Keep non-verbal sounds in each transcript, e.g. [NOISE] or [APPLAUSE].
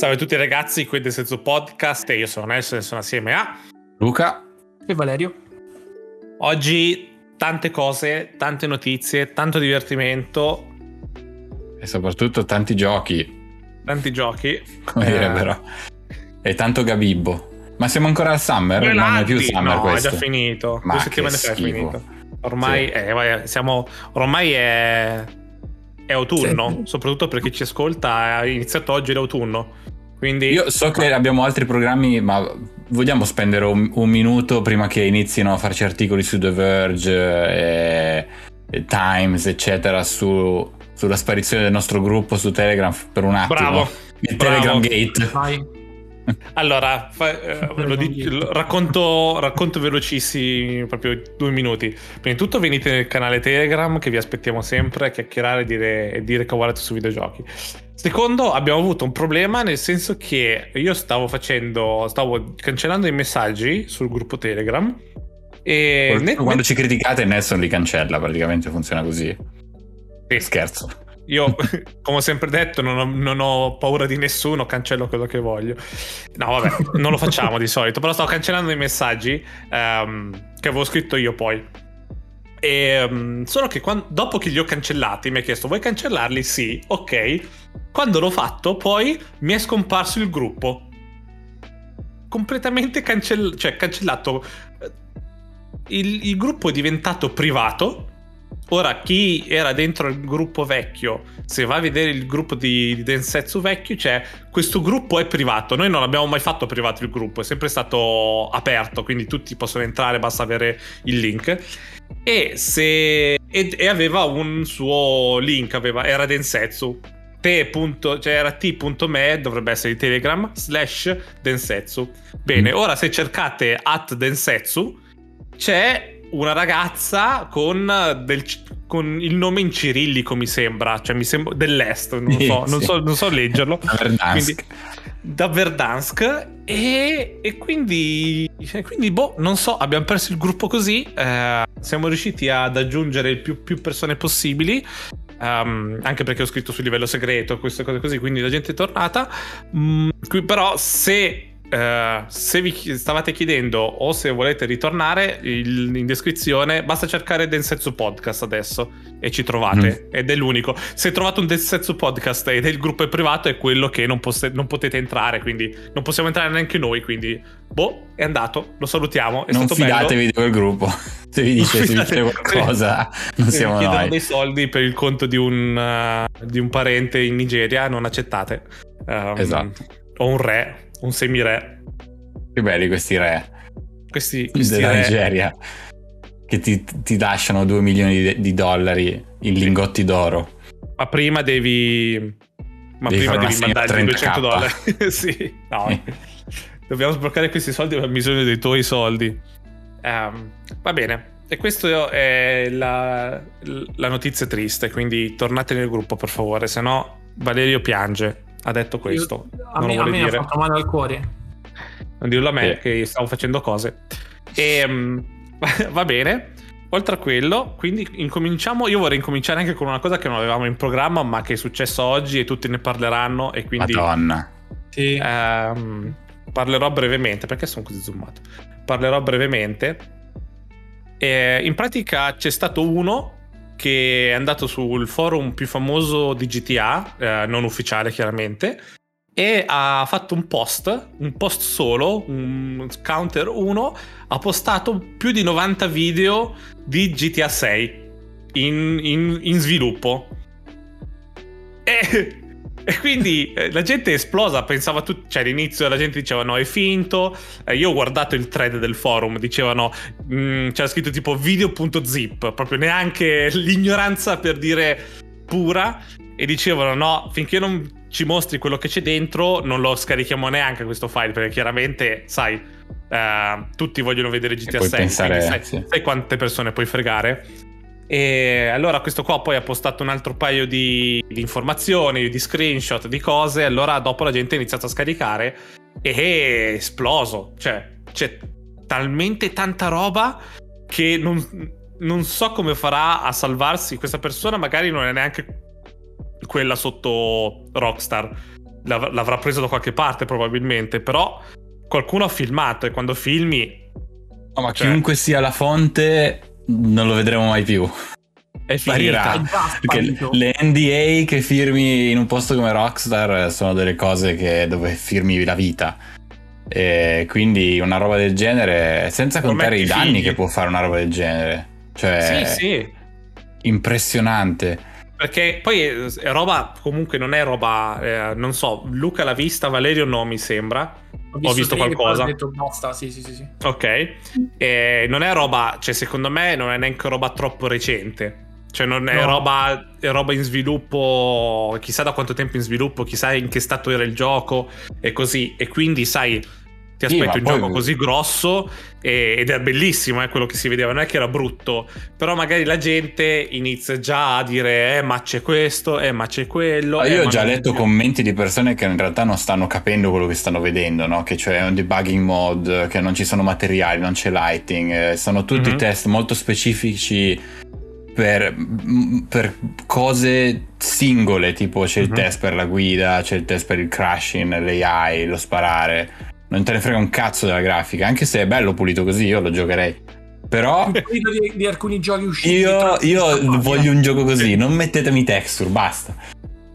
Salve a tutti ragazzi, qui del Senso Podcast e io sono Nelson e sono assieme a Luca e Valerio. Oggi tante cose, tante notizie, tanto divertimento e soprattutto tanti giochi. Tanti giochi. Come eh... direbbero. E tanto Gabibbo. Ma siamo ancora al summer? Due non è più summer no, questo. è già finito. Ma Due settimane fa è finito. Ormai, sì. eh, siamo, ormai è, è autunno, sì. soprattutto per chi ci ascolta. Ha iniziato oggi l'autunno. Quindi... Io so che abbiamo altri programmi, ma vogliamo spendere un, un minuto prima che inizino a farci articoli su The Verge e, e Times, eccetera, su, sulla sparizione del nostro gruppo su Telegram per un attimo. Bravo. Il bravo. Telegram Gate. Vai. Allora, fa, eh, lo dico, racconto, racconto velocissimi, proprio due minuti. Prima di tutto venite nel canale Telegram che vi aspettiamo sempre a chiacchierare e dire, e dire cavolate su videogiochi. Secondo, abbiamo avuto un problema nel senso che io stavo facendo, stavo cancellando i messaggi sul gruppo Telegram. E quando net... ci criticate, Nelson li cancella, praticamente funziona così. Sì. Scherzo. Io, [LAUGHS] come ho sempre detto, non ho, non ho, paura di nessuno, cancello quello che voglio. No, vabbè, non lo facciamo di solito, però stavo cancellando i messaggi um, che avevo scritto io poi. E, um, solo che quando, dopo che li ho cancellati mi ha chiesto vuoi cancellarli? Sì, ok. Quando l'ho fatto poi mi è scomparso il gruppo. Completamente cancell- cioè, cancellato. Il, il gruppo è diventato privato Ora, chi era dentro il gruppo vecchio, se va a vedere il gruppo di, di Densetsu vecchio, c'è questo gruppo è privato. Noi non abbiamo mai fatto privato il gruppo, è sempre stato aperto, quindi tutti possono entrare, basta avere il link. E, se, e, e aveva un suo link, aveva, era Densetsu. Te. Cioè era t.me, dovrebbe essere di Telegram, slash Densetsu. Bene, mm. ora se cercate at Densetsu, c'è una ragazza con, del, con, il nome in cirillico, mi sembra, cioè mi sembra dell'est, non, so, sì. non, so, non so, leggerlo. [LAUGHS] Da Verdansk. Quindi, da Verdansk e, e quindi, quindi, boh, non so, abbiamo perso il gruppo così, eh, siamo riusciti ad aggiungere più, più persone possibili. Um, anche perché ho scritto sul livello segreto, queste cose così, quindi la gente è tornata. Mm, qui, però, se Uh, se vi stavate chiedendo o se volete ritornare, il, in descrizione basta cercare Densetsu Podcast adesso e ci trovate. Mm. Ed è l'unico. Se trovate un Densetsu Podcast ed è il gruppo è privato, è quello che non, posse, non, potete entrare. Quindi non possiamo entrare neanche noi. Quindi, boh, è andato. Lo salutiamo. È non stato fidatevi di quel gruppo. [LAUGHS] Se vi dice, se vi dice qualcosa, non siamo vi noi. dei soldi per il conto di un, uh, di un parente in Nigeria, non accettate. Um, esatto. O un re un semi-re. Che belli questi re. Questi, questi della re. Nigeria. Che ti, ti lasciano 2 milioni di, di, dollari in lingotti d'oro. Ma prima devi... Ma devi prima devi mandargli 200 dollari. [LAUGHS] [LAUGHS] sì, no. Dobbiamo sbloccare questi soldi, abbiamo bisogno dei tuoi soldi. Um, va bene. E questa è la, la, notizia triste, quindi tornate nel gruppo per favore, se no Valerio piange ha detto questo. Io, a non me, lo vuole a me dire. ha fatto male al cuore. Non dirlo a me, eh. che stavo facendo cose. E um, [LAUGHS] va bene. Oltre a quello, quindi incominciamo. Io vorrei incominciare anche con una cosa che non avevamo in programma, ma che è successo oggi e tutti ne parleranno. E quindi. Madonna. Sì. Um, parlerò brevemente. Perché sono così zoomato? Parlerò brevemente. E in pratica c'è stato uno che è andato sul forum più famoso di GTA, eh, non ufficiale chiaramente, e ha fatto un post, un post solo, un counter 1, ha postato più di 90 video di GTA 6 in, in, in sviluppo. E e quindi eh, la gente è esplosa, pensava tutti, cioè all'inizio la gente diceva no è finto, eh, io ho guardato il thread del forum, dicevano, mh, mm, c'era scritto tipo video.zip, proprio neanche [LAUGHS] l'ignoranza per dire pura, e dicevano no, finché non ci mostri quello che c'è dentro non lo scarichiamo neanche questo file, perché chiaramente sai, eh, tutti vogliono vedere GTA 6, pensare, sai, sai quante persone puoi fregare? E allora questo qua poi ha postato un altro paio di, di, informazioni, di screenshot, di cose. Allora dopo la gente ha iniziato a scaricare e è esploso. Cioè, c'è talmente tanta roba che non, non so come farà a salvarsi questa persona. Magari non è neanche quella sotto Rockstar. l'av- l'avrà preso da qualche parte probabilmente, però qualcuno ha filmato e quando filmi... No, ma cioè, chiunque sia la fonte non lo vedremo mai più. È finita. Perché le NDA che firmi in un posto come Rockstar sono delle cose che, dove firmi la vita. E quindi una roba del genere, senza contare i danni figli. che può fare una roba del genere. Cioè, sì, sì. Impressionante. Perché poi è roba, comunque non è roba, eh, non so, Luca l'ha vista, Valerio no mi sembra. Ho visto, Ho visto qualcosa. Ho detto basta, sì, sì, sì. sì. Ok. E non è roba, cioè secondo me non è neanche roba troppo recente. Cioè non è, no. roba, è roba in sviluppo, chissà da quanto tempo in sviluppo, chissà in che stato era il gioco e così. E quindi sai, ti aspetti sì, un gioco così grosso e, ed è bellissimo eh, quello che si vedeva, non è che era brutto, però magari la gente inizia già a dire eh ma c'è questo, eh ma c'è quello. Ah, io eh, ho già letto commenti di persone che in realtà non stanno capendo quello che stanno vedendo, no? che c'è un debugging mode, che non ci sono materiali, non c'è lighting, eh, sono tutti mm-hmm. test molto specifici per, per, cose singole, tipo c'è il uh-huh. test per la guida, c'è il test per il crashing, l'AI, lo sparare non te ne frega un cazzo della grafica, anche se è bello pulito così, io lo giocherei. Però di, di, alcuni giochi usciti. Io, io voglio un gioco così, non mettetemi texture, basta.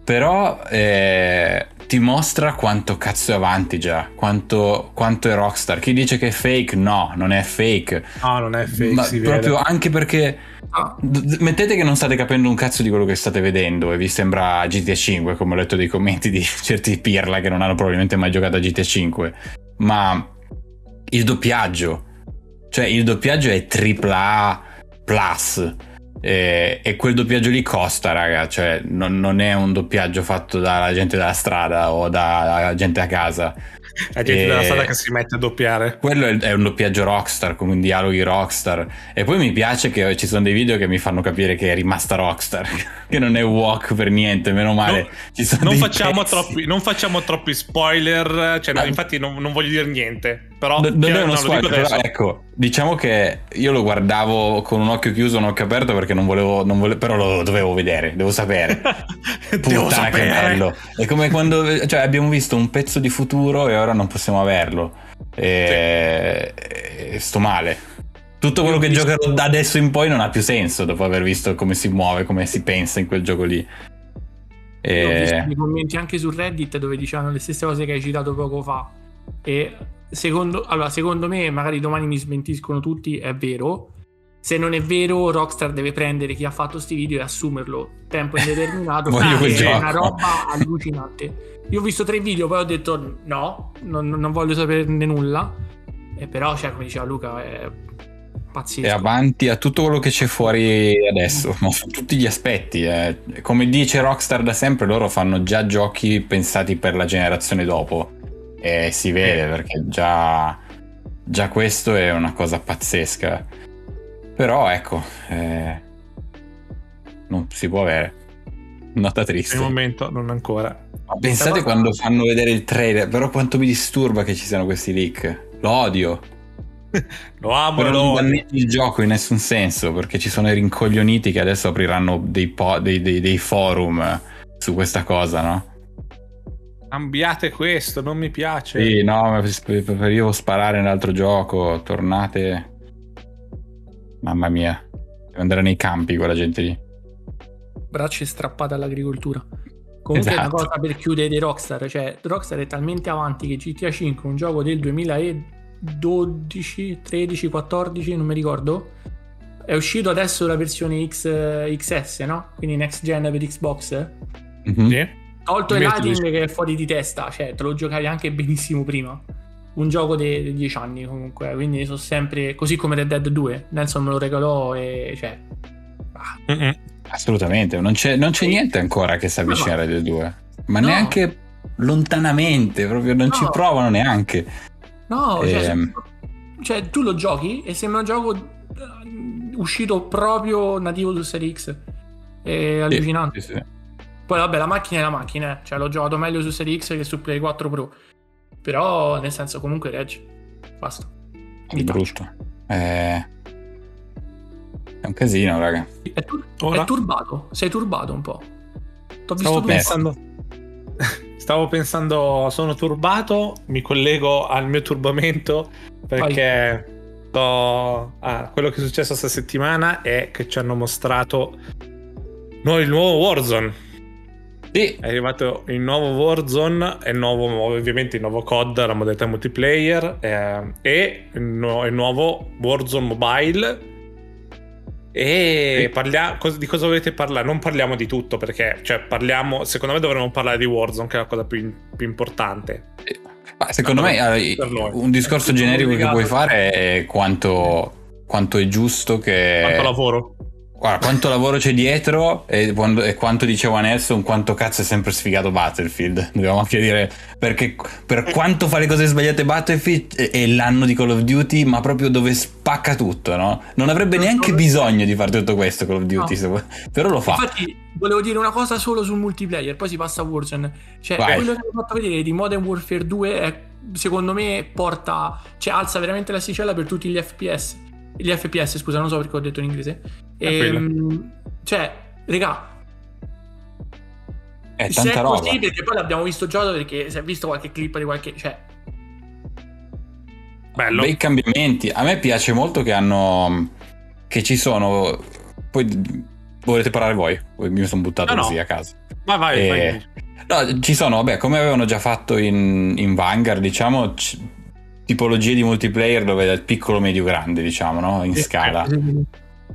Però eh, ti mostra quanto cazzo è avanti già, quanto, quanto, è Rockstar. Chi dice che è fake, no, non è fake. No, non è fake. Ma proprio vede. anche perché ah. mettete che non state capendo un cazzo di quello che state vedendo e vi sembra GTA 5, come ho letto dei commenti di [LAUGHS] certi pirla che non hanno probabilmente mai giocato a GTA 5 ma il doppiaggio, cioè il doppiaggio è AAA plus e, e quel doppiaggio lì costa, raga, cioè non, non, è un doppiaggio fatto dalla gente della strada o dalla gente a casa la gente e... della strada che si mette a doppiare. Quello è, un doppiaggio rockstar, come un dialoghi rockstar. E poi mi piace che ci sono dei video che mi fanno capire che è rimasta rockstar, [LAUGHS] che non è walk per niente, meno male. No, non, facciamo troppi, non, facciamo troppi, spoiler, cioè, no, infatti non, non, voglio dire niente. Però, non è uno spoiler, però ecco, diciamo che io lo guardavo con un occhio chiuso, un occhio aperto perché non volevo, non volevo però lo dovevo vedere, devo sapere. [LAUGHS] Puttana devo sapere. che bello. È come quando cioè, abbiamo visto un pezzo di futuro e ora non possiamo averlo. E, sì. e sto male. Tutto quello che visto... giocherò da adesso in poi non ha più senso dopo aver visto come si muove, come si pensa in quel gioco lì. E... Ho visto dei commenti anche su Reddit dove dicevano le stesse cose che hai citato poco fa. E secondo, allora, secondo me, magari domani mi smentiscono tutti, è vero. Se non è vero, Rockstar deve prendere chi ha fatto questi video e assumerlo tempo indeterminato. [LAUGHS] è una roba allucinante. Io ho visto tre video, poi ho detto no, non, non voglio saperne nulla. E però, cioè, come diceva Luca, è pazzesco. È avanti a tutto quello che c'è fuori adesso, ma su tutti gli aspetti. Eh. Come dice Rockstar da sempre, loro fanno già giochi pensati per la generazione dopo. E si vede perché già, già questo è una cosa pazzesca. Però ecco, eh, non si può avere. Nota triste. Per il momento non ancora. Ma pensate quando fanno vedere il trailer, però quanto mi disturba che ci siano questi leak. Lo odio. [LAUGHS] lo amo. Però non dannetti il gioco in nessun senso, perché ci sono i rincoglioniti che adesso apriranno dei, po- dei, dei, dei forum su questa cosa, no? Cambiate questo, non mi piace. Sì, no, preferivo sparare nell'altro gioco. Tornate. Mamma mia. Devo andare nei campi quella gente lì. Braccia strappate all'agricoltura. Comunque esatto. una cosa per chiudere di Rockstar, cioè Rockstar è talmente avanti che GTA 5, un gioco del 2012, 13, 14, non mi ricordo, è uscito adesso la versione X, XS, no? Quindi next gen per Xbox. Mm-hmm. Sì Tolto il lighting che è fuori di testa, cioè te lo giocavi anche benissimo prima. Un gioco di 10 anni comunque, quindi sono sempre così come Red Dead 2. Nelson me lo regalò e cioè... Ah. Assolutamente, non c'è, non c'è, niente ancora che si avvicina a Red Dead 2. Ma no. neanche lontanamente, proprio non no. ci provano neanche. No, e... cioè, ehm. cioè, tu lo giochi e sembra un gioco eh, uscito proprio nativo su Serie X. È allucinante. Sì, sì, sì. Poi vabbè, la macchina è la macchina, eh. cioè l'ho giocato meglio su Serie X che su Play 4 Pro. Però nel senso comunque regge. Basta. È brutto. È... è un casino, raga. È, tur- è, turbato, sei turbato un po'. T'ho visto Stavo pensando [LAUGHS] stavo pensando, sono turbato, mi collego al mio turbamento perché sto, ah, quello che è successo questa settimana è che ci hanno mostrato no, il nuovo Warzone. Sì. È arrivato il nuovo Warzone, è nuovo, ovviamente il nuovo COD, la modalità multiplayer eh, e il, nu- il nuovo Warzone Mobile e parliamo, di cosa volete parlare? Non parliamo di tutto perché, cioè, parliamo. Secondo me dovremmo parlare di Warzone, che è la cosa più, più importante. Ma secondo me un discorso generico che puoi fare è quanto, quanto è giusto che. Quanto lavoro. Guarda, quanto lavoro c'è dietro e, quando, e quanto diceva Nelson, quanto cazzo è sempre sfigato Battlefield. [LAUGHS] Dobbiamo anche dire, perché per quanto fa le cose sbagliate Battlefield è l'anno di Call of Duty, ma proprio dove spacca tutto, no? Non avrebbe neanche bisogno di fare tutto questo Call of Duty, no. però lo fa. Infatti, volevo dire una cosa solo sul multiplayer, poi si passa a Warzone. Cioè, Vai. quello che hanno fatto vedere di Modern Warfare 2 è, secondo me, porta, cioè alza veramente l'asticella per tutti gli FPS gli FPS, scusa, non so perché ho detto in inglese. E, ehm, cioè, regà. È tanta se è roba. così, perché poi l'abbiamo visto già perché si è visto qualche clip di qualche. Cioè. Bello. Bei cambiamenti. A me piace molto che hanno. Che ci sono. Poi volete parlare voi? Mi sono buttato no, così no. a caso. Ma vai, e... vai. No, ci sono, vabbè, come avevano già fatto in, in Vanguard, diciamo, c- tipologie di multiplayer dove è il piccolo, medio, grande, diciamo, no? in scala.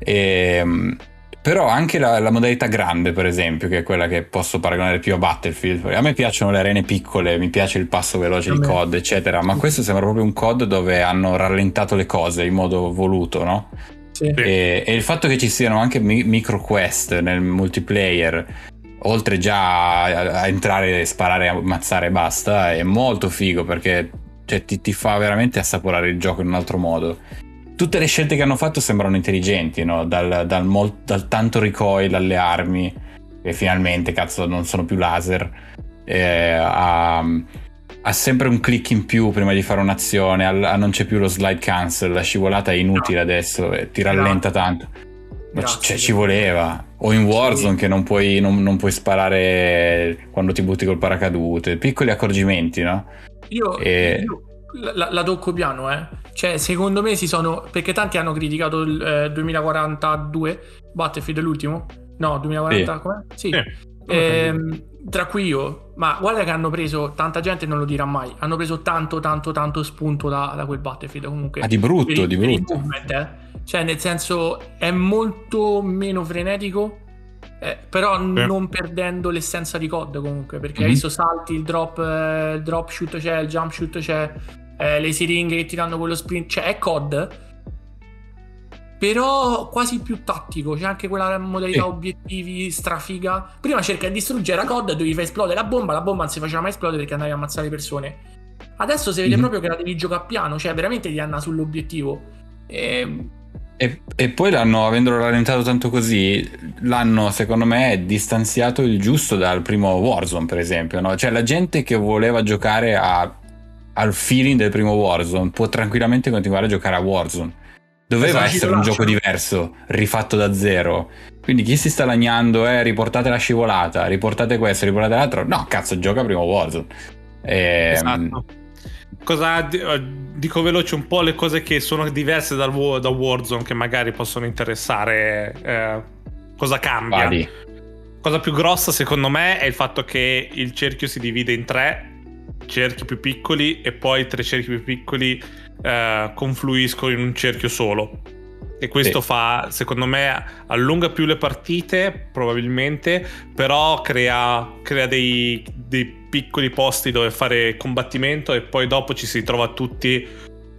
E, ehm, però anche la, la, modalità grande, per esempio, che è quella che posso paragonare più a Battlefield. A me piacciono le arene piccole, mi piace il passo veloce di COD, eccetera. Ma questo sembra proprio un COD dove hanno rallentato le cose in modo voluto, no? Sì. E, e, il fatto che ci siano anche mi- micro quest nel multiplayer, oltre già a, a entrare, sparare, ammazzare e basta, è molto figo perché cioè ti, ti, fa veramente assaporare il gioco in un altro modo. Tutte le scelte che hanno fatto sembrano intelligenti, no? dal, dal, mol, dal, tanto recoil alle armi, che finalmente cazzo non sono più laser, eh, a, ha sempre un click in più prima di fare un'azione, a, a non c'è più lo slide cancel, la scivolata è inutile adesso, eh, ti rallenta tanto. Ma c- cioè, ci voleva. O in Warzone sì. che non puoi, non, non puoi, sparare quando ti butti col paracadute. Piccoli accorgimenti, no? Io, e... io la, la, tocco piano, eh. Cioè, secondo me si sono. Perché tanti hanno criticato il eh, 2042 Battlefield l'ultimo. No, 2040, sì. com'è? Sì. sì. Ehm, tra cui io, ma guarda che hanno preso, tanta gente non lo dirà mai, hanno preso tanto, tanto, tanto spunto da, da quel Battlefield comunque. Ah, di brutto, di brutto. Movement, eh. Cioè, nel senso, è molto meno frenetico, eh, però sì. non perdendo l'essenza di COD comunque, perché mm-hmm. hai visto salti, il drop, eh, il drop shoot c'è, il jump shoot c'è, eh, le siringhe che ti danno quello sprint, cioè è COD, però quasi più tattico, c'è anche quella modalità sì. obiettivi strafiga. Prima cerca di distruggere la COD, dovevi far esplodere la bomba, la bomba non si faceva mai esplodere perché andavi a ammazzare le persone. Adesso si vede mm-hmm. proprio che la devi giocare piano, cioè veramente ti anna sull'obiettivo. E e, e, poi l'hanno, avendolo rallentato tanto così, l'hanno secondo me distanziato il giusto dal primo Warzone, per esempio. No? Cioè la gente che voleva giocare a, al feeling del primo Warzone può tranquillamente continuare a giocare a Warzone. Doveva esatto, essere un gioco diverso, rifatto da zero. Quindi chi si sta lagnando è eh, riportate la scivolata, riportate questo, riportate l'altro. No, cazzo, gioca primo Warzone. E, ehm, esatto cosa eh, dico veloce un po' le cose che sono diverse dal, da Warzone che magari possono interessare eh, cosa cambia Vadi. cosa più grossa secondo me è il fatto che il cerchio si divide in tre cerchi più piccoli e poi tre cerchi più piccoli eh, confluiscono in un cerchio solo e questo sì. fa, secondo me, allunga più le partite, probabilmente, però crea, crea dei, dei, piccoli posti dove fare combattimento e poi dopo ci si trova tutti,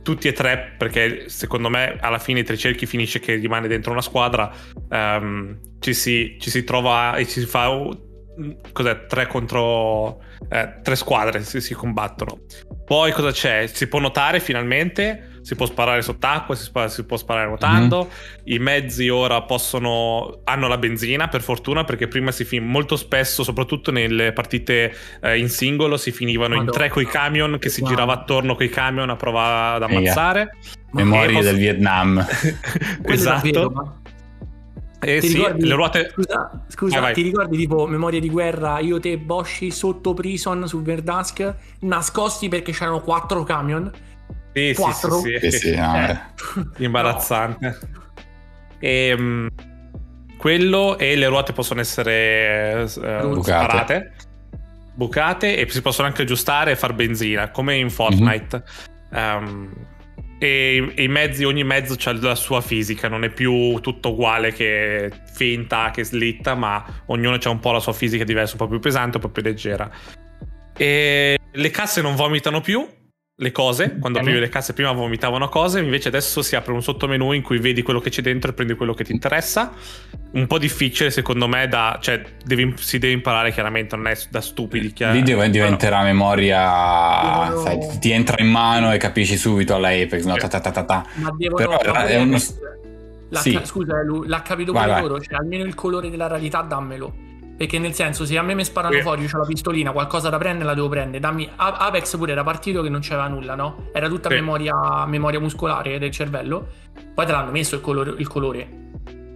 tutti e tre, perché secondo me alla fine i tre cerchi finisce che rimane dentro una squadra, um, ci, si, ci, si, trova e ci si fa... Cos'è? Tre contro... Eh, tre squadre si, si combattono. Poi cosa c'è? Si può notare finalmente si può sparare sott'acqua, si, spara, si può sparare nuotando. Mm-hmm. I mezzi ora possono. hanno la benzina per fortuna, perché prima si fin molto spesso, soprattutto nelle partite eh, in singolo, si finivano Madonna. in tre coi camion che si wow. girava attorno coi camion a provare ad ammazzare. Yeah. Memorie del Vietnam. [LAUGHS] esatto. Eh Ti sì, ricordi- le ruote... Scusa, scusa, Vai, vai. ti ricordi tipo memoria di guerra, io te Boshi sotto prison su Verdansk, nascosti perché c'erano quattro camion? Sì, Quattro? sì, Sì, sì. sì, no, Eh. eh. Imbarazzante. E, quello e le ruote possono essere eh, Bucate. sparate, bucate e si possono anche aggiustare e far benzina, come in Fortnite. Ehm, e, e mezzi, ogni mezzo ha la sua fisica, non è più tutto uguale che finta, che slitta, ma ognuno ha un po' la sua fisica diversa, un po' più pesante, un po' più leggera. E le casse non vomitano più le cose, quando aprì le casse prima vomitavano cose, invece adesso si apre un sottomenu in cui vedi quello che c'è dentro e prendi quello che ti interessa. Un po' difficile secondo me da... cioè devi- si deve imparare chiaramente, non è da stupidi. chiar- Lì div- diventerà memoria, Devono- sai, ti entra in mano e capisci subito alla Apex, no? Ta ta ta ta ta. Ma devono Però è uno- l'ha, sì. Scusa, l'ha capito pure vai. loro, cioè almeno il colore della rarità dammelo. Perché nel senso, se a me mi sparano Sì. fuori, io ho la pistolina, qualcosa da prendere, la devo prendere. Dammi Apex pure era partito che non c'era nulla, no? Era tutta Sì. memoria, memoria muscolare del cervello. Poi te l'hanno messo il colore. Il colore.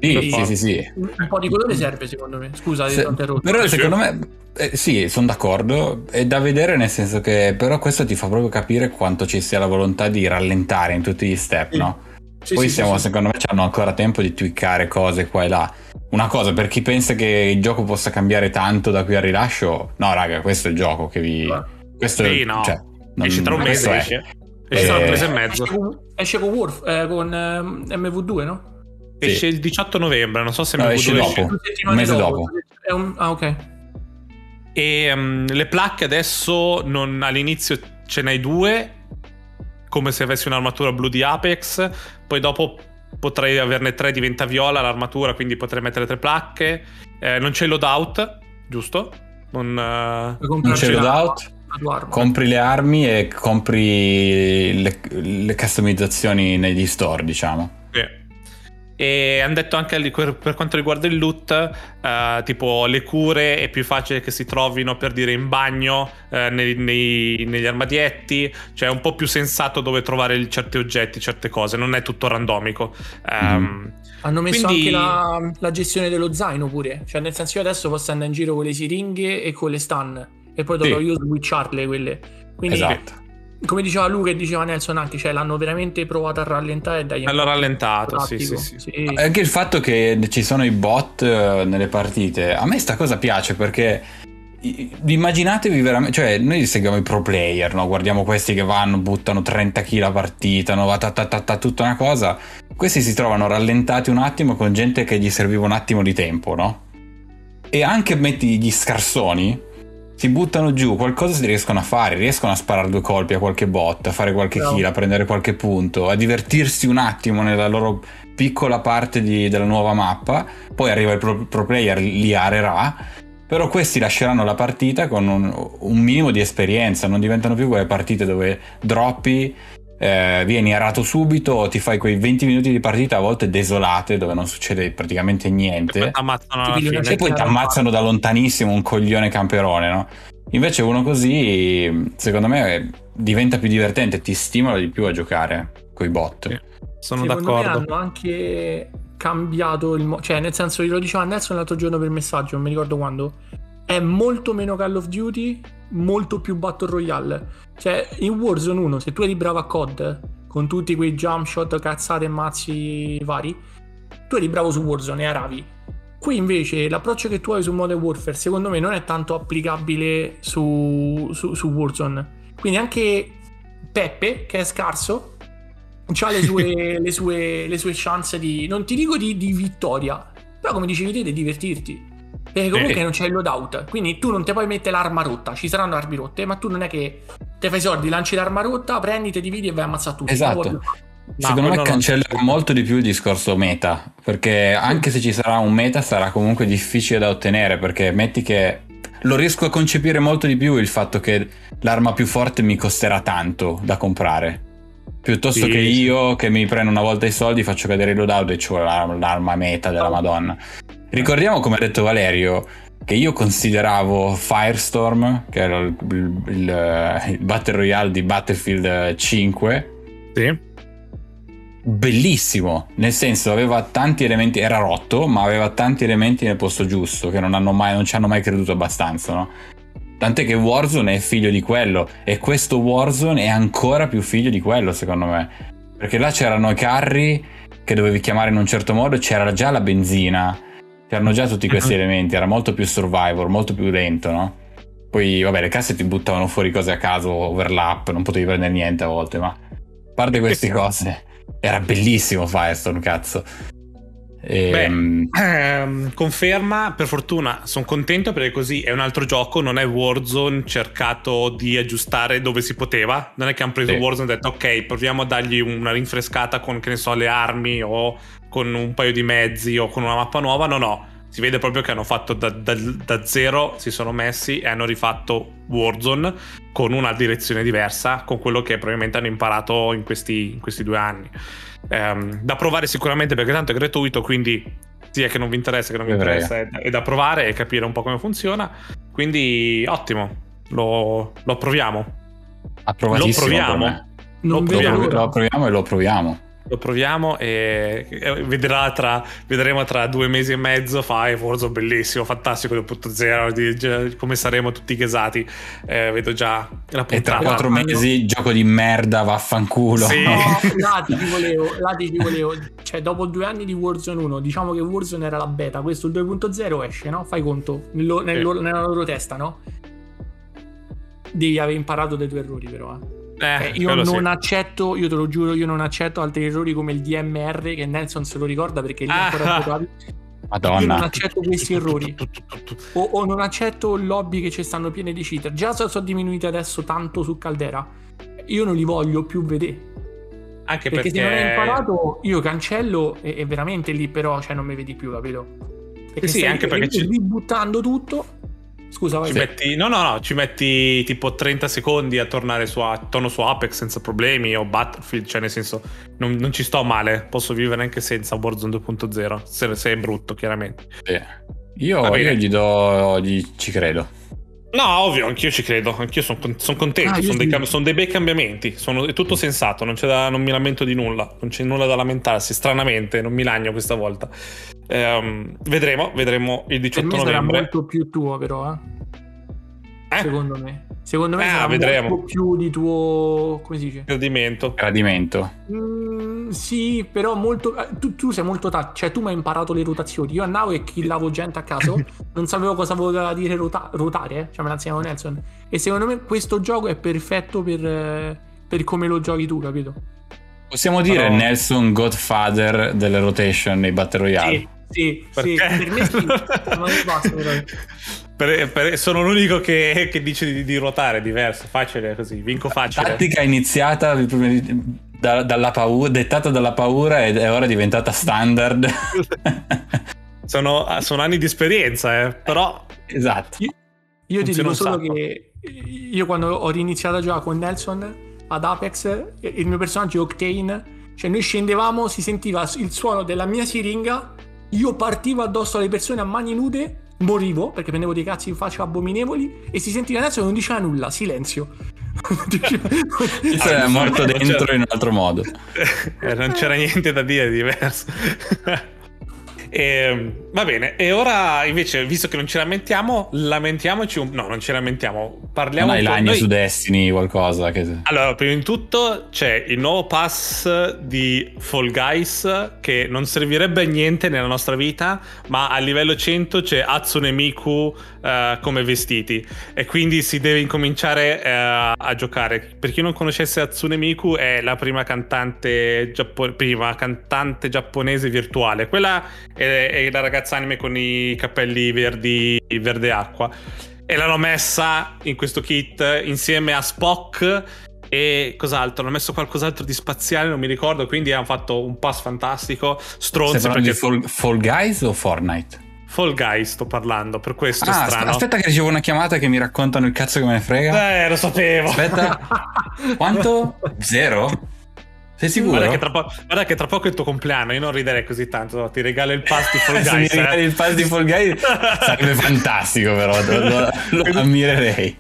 Sì, Sì. sì, sì. Un po' di colore serve, secondo me. Scusa, Se- ti ho interrotto. però secondo me eh, sì, sono d'accordo. È da vedere nel senso che però questo ti fa proprio capire quanto ci sia la volontà di rallentare in tutti gli step, Sì. no? Sì, Poi sì, siamo, sì, secondo me, hanno ancora tempo di tweakare cose qua e là. Una cosa, per chi pensa che il gioco possa cambiare tanto da qui al rilascio, no, raga, questo è il gioco che vi. Questo Sì, è, no. cioè, non- esce tra un questo mese, è. esce. Esce tra un Eh, mese e mezzo. Esce con, esce con Warf, eh, con ehm, MV2, no? Sì. Esce il 18 novembre, non so se No, MV2 esce esce. dopo. Due settimane mese dopo. È un- Ah, ok. E ehm, le placche adesso non- all'inizio ce n'hai due, come se avessi un'armatura blu di Apex, poi dopo potrei averne tre, diventa viola l'armatura, quindi potrei mettere tre placche. Eh, non c'è il loadout, giusto? Non, Puoi Non c'è loadout, compri le armi e compri le, le customizzazioni negli store, diciamo. E hanno detto anche per quanto riguarda il loot, eh, tipo le cure è più facile che si trovino per dire in bagno, eh, nei- nei- negli armadietti, cioè è un po' più sensato dove trovare certi oggetti, certe cose, non è tutto randomico. Ehm, Hanno messo Quindi- anche la, la gestione dello zaino pure. Cioè, nel senso, io adesso posso andare in giro con le siringhe e con le stun. E poi dovrò Sì. io switcharle quelle. Quindi, Esatto. Come diceva Luca e diceva Nelson anche, cioè, l'hanno veramente provato a rallentare e dai. L'hanno rallentato, sì, sì, Tattico. sì. Anche il fatto che ci sono i bot eh, nelle partite, a me sta cosa piace perché immaginatevi veramente, cioè noi seguiamo i pro player, no? guardiamo questi che vanno, buttano 30 kg a partita, no? Va ta ta ta ta, tutta una cosa, questi si trovano rallentati un attimo con gente che gli serviva un attimo di tempo, no? E anche metti gli scarsoni, si buttano giù, qualcosa si riescono a fare, riescono a sparare due colpi a qualche bot, a fare qualche Bravo. kill, a prendere qualche punto, a divertirsi un attimo nella loro piccola parte di- della nuova mappa, poi arriva il pro, pro player, li arerà, però questi lasceranno la partita con un, un minimo di esperienza, non diventano più quelle partite dove droppi, eh, vieni arato subito ti fai quei 20 minuti di partita a volte desolate dove non succede praticamente E poi niente e poi ti Certo. ammazzano da lontanissimo un coglione camperone, no? Invece uno così, secondo me, diventa più divertente, ti stimola di più a giocare coi bot. Sì. Sono Secondo d'accordo. me hanno anche cambiato il mo- cioè nel senso io lo diceva Nelson l'altro giorno per messaggio non mi ricordo quando è molto meno Call of Duty molto più Battle Royale. Cioè in Warzone 1 se tu eri bravo a COD con tutti quei jump shot cazzate e mazzi vari tu eri bravo su Warzone e aravi. Qui invece l'approccio che tu hai su Modern Warfare secondo me non è tanto applicabile su, su, su Warzone. Quindi anche Peppe che è scarso ha le sue, [LAUGHS] le, sue, le sue chance di, non ti dico di, di vittoria, però come dicevi te, di divertirti. Perché comunque Eh. non c'è il loadout, quindi tu non ti puoi mettere l'arma rotta, ci saranno armi rotte, ma tu non è che te fai i soldi, lanci l'arma rotta, prendi, te dividi e vai a ammazzare tutti. Esatto. Più. Secondo me cancellerà molto di più il discorso meta, perché anche se ci sarà un meta sarà comunque difficile da ottenere, perché metti che lo riesco a concepire molto di più il fatto che l'arma più forte mi costerà tanto da comprare. Piuttosto Sì, che sì. io che mi prendo una volta i soldi, faccio cadere il loadout e c'ho l'ar- l'arma meta della Madonna. Ricordiamo, come ha detto Valerio, che io consideravo Firestorm, che era il, il- il- il Battle Royale di Battlefield 5, Sì. bellissimo, nel senso aveva tanti elementi, era rotto, ma aveva tanti elementi nel posto giusto che non, hanno mai, non ci hanno mai creduto abbastanza, no? Tant'è che Warzone è figlio di quello e questo Warzone è ancora più figlio di quello, secondo me. Perché là c'erano i carri che dovevi chiamare in un certo modo, c'era già la benzina, c'erano già tutti questi elementi, era molto più survivor, molto più lento, no? Poi, vabbè, le casse ti buttavano fuori cose a caso, overlap, non potevi prendere niente a volte, ma a parte queste cose, era bellissimo Firestone, cazzo. E, Beh, ehm, ehm, conferma, per fortuna sono contento perché così è un altro gioco, non è Warzone cercato di aggiustare dove si poteva, non è che hanno preso sì. Warzone e detto ok proviamo a dargli una rinfrescata con che ne so le armi o con un paio di mezzi o con una mappa nuova, no no, si vede proprio che hanno fatto da, da, da zero, si sono messi e hanno rifatto Warzone con una direzione diversa, con quello che probabilmente hanno imparato in questi, in questi due anni ehm, da provare sicuramente perché tanto è gratuito, quindi sia che non vi interessa che non vi interessa è, è, da provare e capire un po' come funziona. Quindi ottimo, lo, lo approviamo. Lo proviamo. Lo proviamo. lo approviamo e lo proviamo lo proviamo e vedrà tra, vedremo tra due mesi e mezzo fai Forza bellissimo fantastico 2.0 come saremo tutti gasati eh, vedo già la puntata e tra quattro mesi gioco di merda vaffanculo sì. no, [LAUGHS] là ti volevo, là ti volevo cioè dopo due anni di Warzone 1 diciamo che Warzone era la beta questo il 2.0 esce no? fai conto nello, nello, sì. nella loro testa no? devi aver imparato dai tuoi errori però eh eh, eh, io non sì. accetto, io te lo giuro, io non accetto altri errori come il DMR che Nelson se lo ricorda perché lì ah, ancora votavi. Madonna. Io non accetto questi errori. o, o, non accetto lobby che ci stanno piene di cheater. Già sono diminuite adesso tanto su Caldera. Io non li voglio più vedere. Anche perché, perché se non hai imparato, io cancello e, e, veramente lì però cioè, non mi vedi più, capito? Perché sì, anche perché ci... ributtando tutto Scusa, vai. Ci metti, no, no, no, ci metti tipo 30 secondi a tornare su, torno su Apex senza problemi o Battlefield, cioè nel senso non, non ci sto male, posso vivere anche senza Warzone 2.0, se, se è brutto chiaramente. Sì. Io, io gli do, gli, ci credo. No, ovvio, anch'io ci credo, anch'io sono son contento, ah, sono, dei, son, dei, bei cambiamenti, sono, è tutto sensato, non, da, non, mi lamento di nulla, non c'è nulla da lamentarsi, stranamente, non mi lagno questa volta. Um, vedremo, vedremo il 18 per me novembre. Sarà molto più tuo, però, eh? eh? Secondo me. Secondo me sarà vedremo. molto più di tuo. come si dice? Gradimento. Gradimento. Mm, sì, però molto. Eh, tu, tu sei molto tattico. Cioè, tu mi hai imparato le rotazioni. Io andavo e killavo gente a caso. [LAUGHS] non sapevo cosa voleva dire rota- rotare. Eh? Cioè, me l'ha insegnato Nelson. E secondo me questo gioco è perfetto per, eh, per come lo giochi tu, capito? Possiamo dire però... Nelson Godfather delle rotation nei Battle Royale. Sì. Sì, sì, per me sì, [LAUGHS] non basta per, per, sono l'unico che, che dice di, di, ruotare, diverso, facile così, vinco facile. Tattica iniziata da, dalla paura, dettata dalla paura ed è ora diventata standard. [LAUGHS] sono, sono, anni di esperienza, eh, però... Esatto. Io, io ti dico solo che io quando ho riniziato a giocare con Nelson ad Apex, il mio personaggio è Octane, cioè noi scendevamo, si sentiva il suono della mia siringa io partivo addosso alle persone a mani nude, morivo perché prendevo dei cazzi in faccia abominevoli e si sentiva adesso che non diceva nulla, silenzio. [LAUGHS] Cioè, è morto dentro in un altro modo. Eh, non c'era niente da dire diverso. E, [LAUGHS] ehm, va bene, e ora invece, visto che non ci lamentiamo, lamentiamoci un... No, non ci lamentiamo, parliamo... Non hai Noi... su Destiny, qualcosa che... Allora, prima di tutto c'è il nuovo pass di Fall Guys che non servirebbe a niente nella nostra vita, ma a livello 100 c'è Hatsune Miku uh, come vestiti e quindi si deve incominciare uh, a giocare. Per chi non conoscesse Hatsune Miku è la prima cantante, giappo... prima cantante giapponese virtuale. Quella è e, la ragazza anime con i capelli verdi, verde acqua. E l'hanno messa in questo kit insieme a Spock e cos'altro? Hanno messo qualcos'altro di spaziale, non mi ricordo. Quindi hanno fatto un pass fantastico. Stronzo. Perché... Fall, Fall Guys o Fortnite? Fall Guys sto parlando, per questo ah, è strano. Aspetta che ricevo una chiamata che mi raccontano il cazzo che me ne frega. Eh, lo sapevo. Aspetta. [LAUGHS] Quanto? Zero? Sei sicuro? Guarda che, tra po- guarda che, tra poco è il tuo compleanno, io non riderei così tanto. Ti regalo il pass di Fall Guys. Se mi regali eh. il pass di Fall Guys sarebbe [LAUGHS] fantastico, però lo, lo, quindi, ammirerei.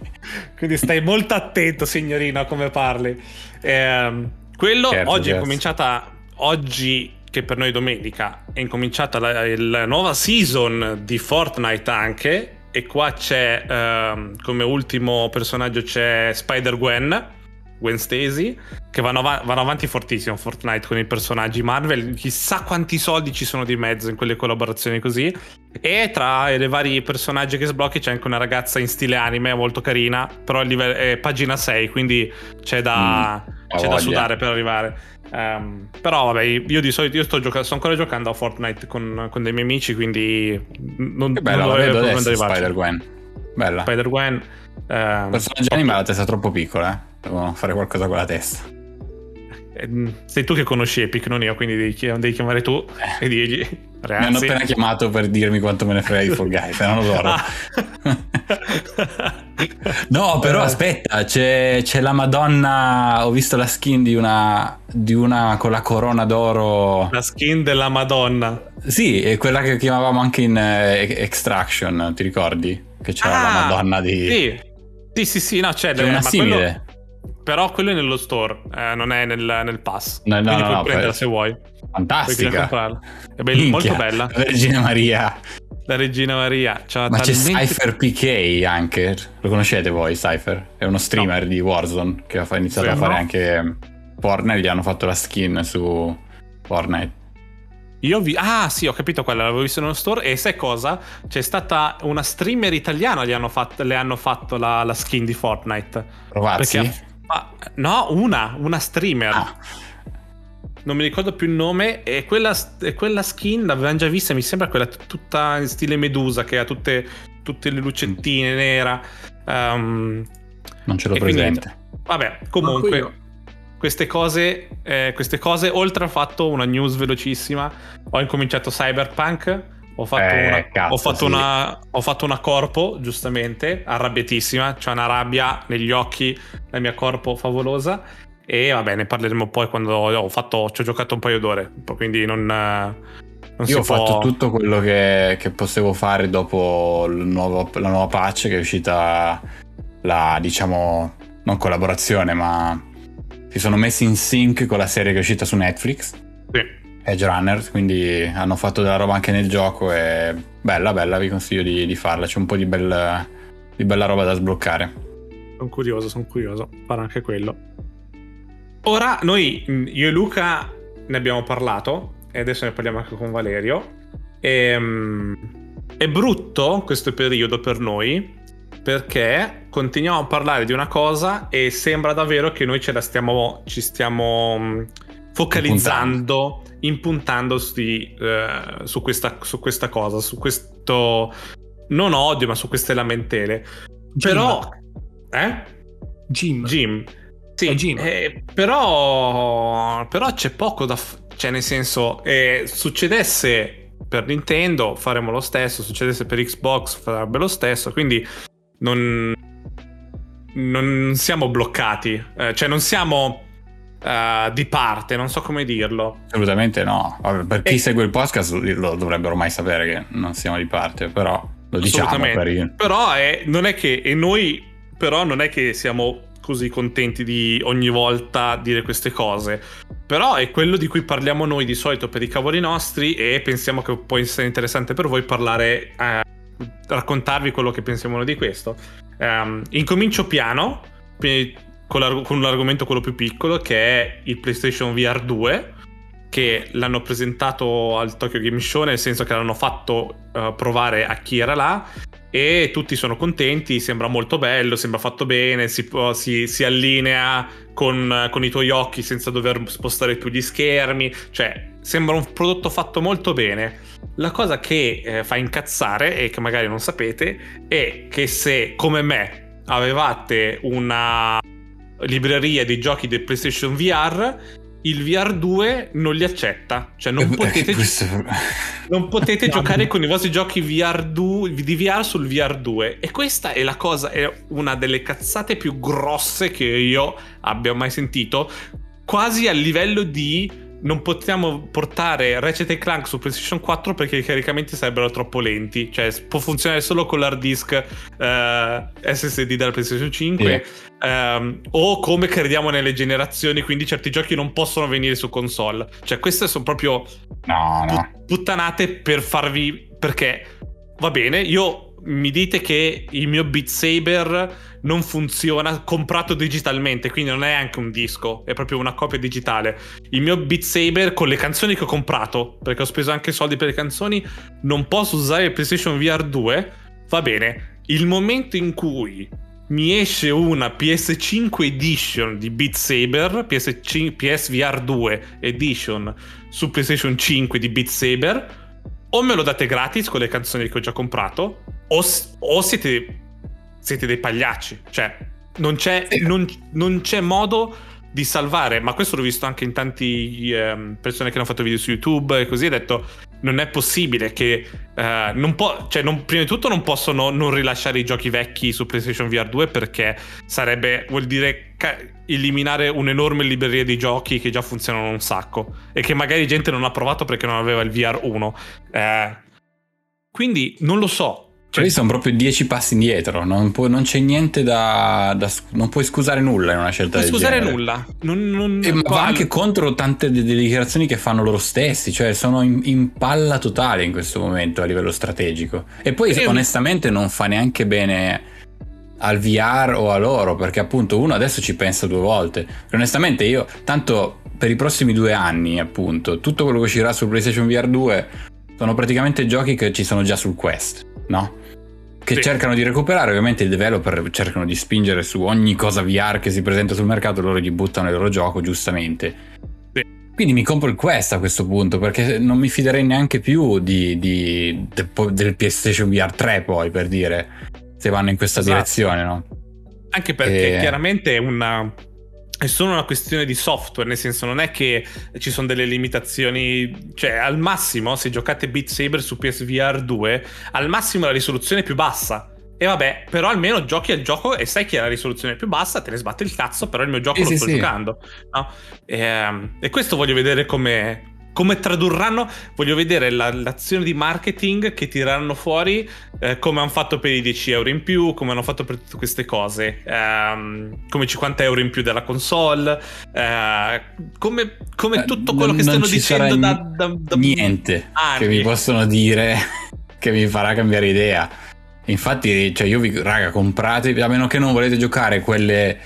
Quindi stai molto attento, signorino, a come parli. Eh, quello certo, oggi certo. è cominciata oggi che per noi è domenica è incominciata la, la nuova season di Fortnite anche e qua c'è uh, come ultimo personaggio c'è Spider-Gwen Gwen Stacy che vanno, av- vanno, avanti fortissimo Fortnite con i personaggi Marvel. Chissà quanti soldi ci sono di mezzo in quelle collaborazioni così. E tra i vari personaggi che sblocchi c'è anche una ragazza in stile anime molto carina però è pagina 6 quindi c'è da, mm, c'è da sudare per arrivare. Um, però vabbè io di solito io sto, gioca- sto ancora giocando a Fortnite con, con, dei miei amici quindi non, che bella, non la vedo adesso Spider-Gwen. Bella. Spider-Gwen Um, personaggio anime ha la testa troppo piccola, eh? Devono fare qualcosa con la testa. Eh, sei tu che conosci Epic, non io, quindi devi, devi chiamare tu e dirgli. Ragazzi. Mi hanno appena chiamato per dirmi quanto me ne frega di Fall Guys, non lo so. Ah. no, però eh. aspetta, c'è, c'è, la Madonna. Ho visto la skin di una, di una con la corona d'oro. La skin della Madonna. Sì, è quella che chiamavamo anche in uh, Extraction, ti ricordi? Che c'era ah, la Madonna di. Sì, sì, sì, sì no, c'è, c'è una simile. Quello... Però quello è nello store, eh, non è nel, nel pass. No, no, Quindi no, puoi no, prenderla se vuoi. Fantastica. È be- molto bella. La Regina Maria. La Regina Maria. Ma talmente... c'è Cypher PK anche. Lo conoscete voi, Cypher? È uno streamer no. di Warzone che ha iniziato sì, a fare no. anche Fortnite. Gli hanno fatto la skin su Fortnite. Io vi... Ah, sì, ho capito quella, l'avevo visto nello store. E sai cosa? C'è stata una streamer italiana, gli hanno fatto, le hanno fatto la, la skin di Fortnite. Provazzi? Perché... Ah, no, una, una streamer. Ah. Non mi ricordo più il nome. E quella, e quella skin l'avevamo già vista, mi sembra quella tutta in stile Medusa, che ha tutte, tutte le lucettine mm. nera. Um, non ce l'ho presente. Quindi, vabbè, comunque queste cose, eh, queste cose, oltre al fatto una news velocissima, ho incominciato Cyberpunk, ho fatto, eh, una, cazzo, ho, fatto sì. una, ho fatto, una, corpo, giustamente, arrabbiatissima, c'è una rabbia negli occhi, la mia corpo favolosa. E vabbè, ne parleremo poi quando ho fatto, ci ho giocato un paio d'ore, quindi non... non Io ho può... fatto tutto quello che, che potevo fare dopo nuovo, la nuova patch che è uscita la, diciamo, non collaborazione, ma si sono messi in sync con la serie che è uscita su Netflix. Sì. Edge Runners, quindi hanno fatto della roba anche nel gioco e bella, bella, vi consiglio di, di farla, c'è un po' di, bel, di bella roba da sbloccare. Sono curioso, sono curioso, farà anche quello. Ora noi, io e Luca, ne abbiamo parlato e adesso ne parliamo anche con Valerio. E, um, è brutto questo periodo per noi perché continuiamo a parlare di una cosa e sembra davvero che noi ce la stiamo, ci stiamo mm, focalizzando, impuntando eh, su, questa, su, questa, cosa, su questo non odio, ma su queste lamentele. Jim. Però, eh? Jim. Jim. Sì, Jim. Eh, però, però c'è poco da... F- cioè, nel senso, eh, succedesse per Nintendo faremo lo stesso, succedesse per Xbox farebbe lo stesso, quindi non, non siamo bloccati, eh, cioè non siamo uh, di parte, non so come dirlo. Assolutamente no, per chi e... segue il podcast lo dovrebbero mai sapere che non siamo di parte, però lo diciamo. Per il... Però è, non è che, e noi però non è che siamo così contenti di ogni volta dire queste cose. Però è quello di cui parliamo noi di solito per i cavoli nostri e pensiamo che può essere interessante per voi parlare eh, raccontarvi quello che pensiamo di questo. Um, incomincio piano, con, con l'argomento quello più piccolo, che è il PlayStation VR 2, che l'hanno presentato al Tokyo Game Show, nel senso che l'hanno fatto uh, provare a chi era là. E tutti sono contenti, sembra molto bello, sembra fatto bene, si, si, si allinea con, con, i tuoi occhi senza dover spostare più gli schermi, cioè sembra un prodotto fatto molto bene. La cosa che eh, fa incazzare e che magari non sapete è che se come me avevate una libreria di giochi del PlayStation VR, il VR2 non li accetta. Cioè non eh, potete, questo... [LAUGHS] non potete [LAUGHS] giocare con i vostri giochi VR2, di VR sul VR2. E questa è la cosa, è una delle cazzate più grosse che io abbia mai sentito. Quasi a livello di non possiamo portare Ratchet Clank su PlayStation 4 perché i caricamenti sarebbero troppo lenti. Cioè, può funzionare solo con l'hard disk eh, SSD della PlayStation 5. Yeah. Ehm, o come crediamo nelle generazioni, quindi certi giochi non possono venire su console. Cioè, queste sono proprio no, no. puttanate per farvi. Perché va bene, io mi dite che il mio Beat Saber non funziona comprato digitalmente, quindi non è anche un disco, è proprio una copia digitale. Il mio Beat Saber con le canzoni che ho comprato, perché ho speso anche soldi per le canzoni, non posso usare il PlayStation VR 2. Va bene, il momento in cui mi esce una PS5 Edition di Beat Saber, PS5, PSVR 2 Edition su PlayStation 5 di Beat Saber, o me lo date gratis con le canzoni che ho già comprato, o, o siete, siete, dei pagliacci. Cioè, non c'è, non, non c'è modo di salvare, ma questo l'ho visto anche in tanti eh, persone che hanno fatto video su YouTube e così, ho detto non è possibile che eh, non può, cioè non, prima di tutto non possono non rilasciare i giochi vecchi su PlayStation VR 2 perché sarebbe, vuol dire ca- eliminare un'enorme libreria di giochi che già funzionano un sacco e che magari gente non ha provato perché non aveva il VR 1. Eh, quindi non lo so, cioè, sono proprio dieci passi indietro, non, può, non c'è niente da, da, Non puoi scusare nulla in una scelta non del scusare nulla. Non, non, e, ma va anche contro tante delle dichiarazioni che fanno loro stessi, cioè sono in, in palla totale in questo momento a livello strategico. E poi e onestamente non fa neanche bene al VR o a loro, perché appunto uno adesso ci pensa due volte. Perché onestamente io, tanto per i prossimi due anni, appunto, tutto quello che uscirà su PlayStation VR 2 sono praticamente giochi che ci sono già sul Quest, no? Che sì. cercano di recuperare, ovviamente i developer cercano di spingere su ogni cosa VR che si presenta sul mercato, loro gli buttano il loro gioco, giustamente. Sì. Quindi mi compro il Quest a questo punto, perché non mi fiderei neanche più di, di, de, del PlayStation VR 3 poi, per dire, se vanno in questa esatto. direzione, no? Anche perché e... chiaramente è una è solo una questione di software, nel senso non è che ci sono delle limitazioni, cioè al massimo se giocate Beat Saber su PSVR 2, al massimo la risoluzione è più bassa. E vabbè, però almeno giochi al gioco e sai che la risoluzione è più bassa, te ne sbatte il cazzo, però il mio gioco sì, lo sto sì, giocando. No? E, ehm, e, questo voglio vedere come, come tradurranno, voglio vedere la, l'azione di marketing che tireranno fuori, eh, come hanno fatto per i 10 euro in più, come hanno fatto per tutte queste cose, ehm, come 50 euro in più della console, eh, come, come, eh, tutto quello non, che stanno dicendo da, da, da, niente anni. che mi possono dire [LAUGHS] che mi farà cambiare idea. Infatti, cioè io vi, raga, comprate, a meno che non volete giocare quelle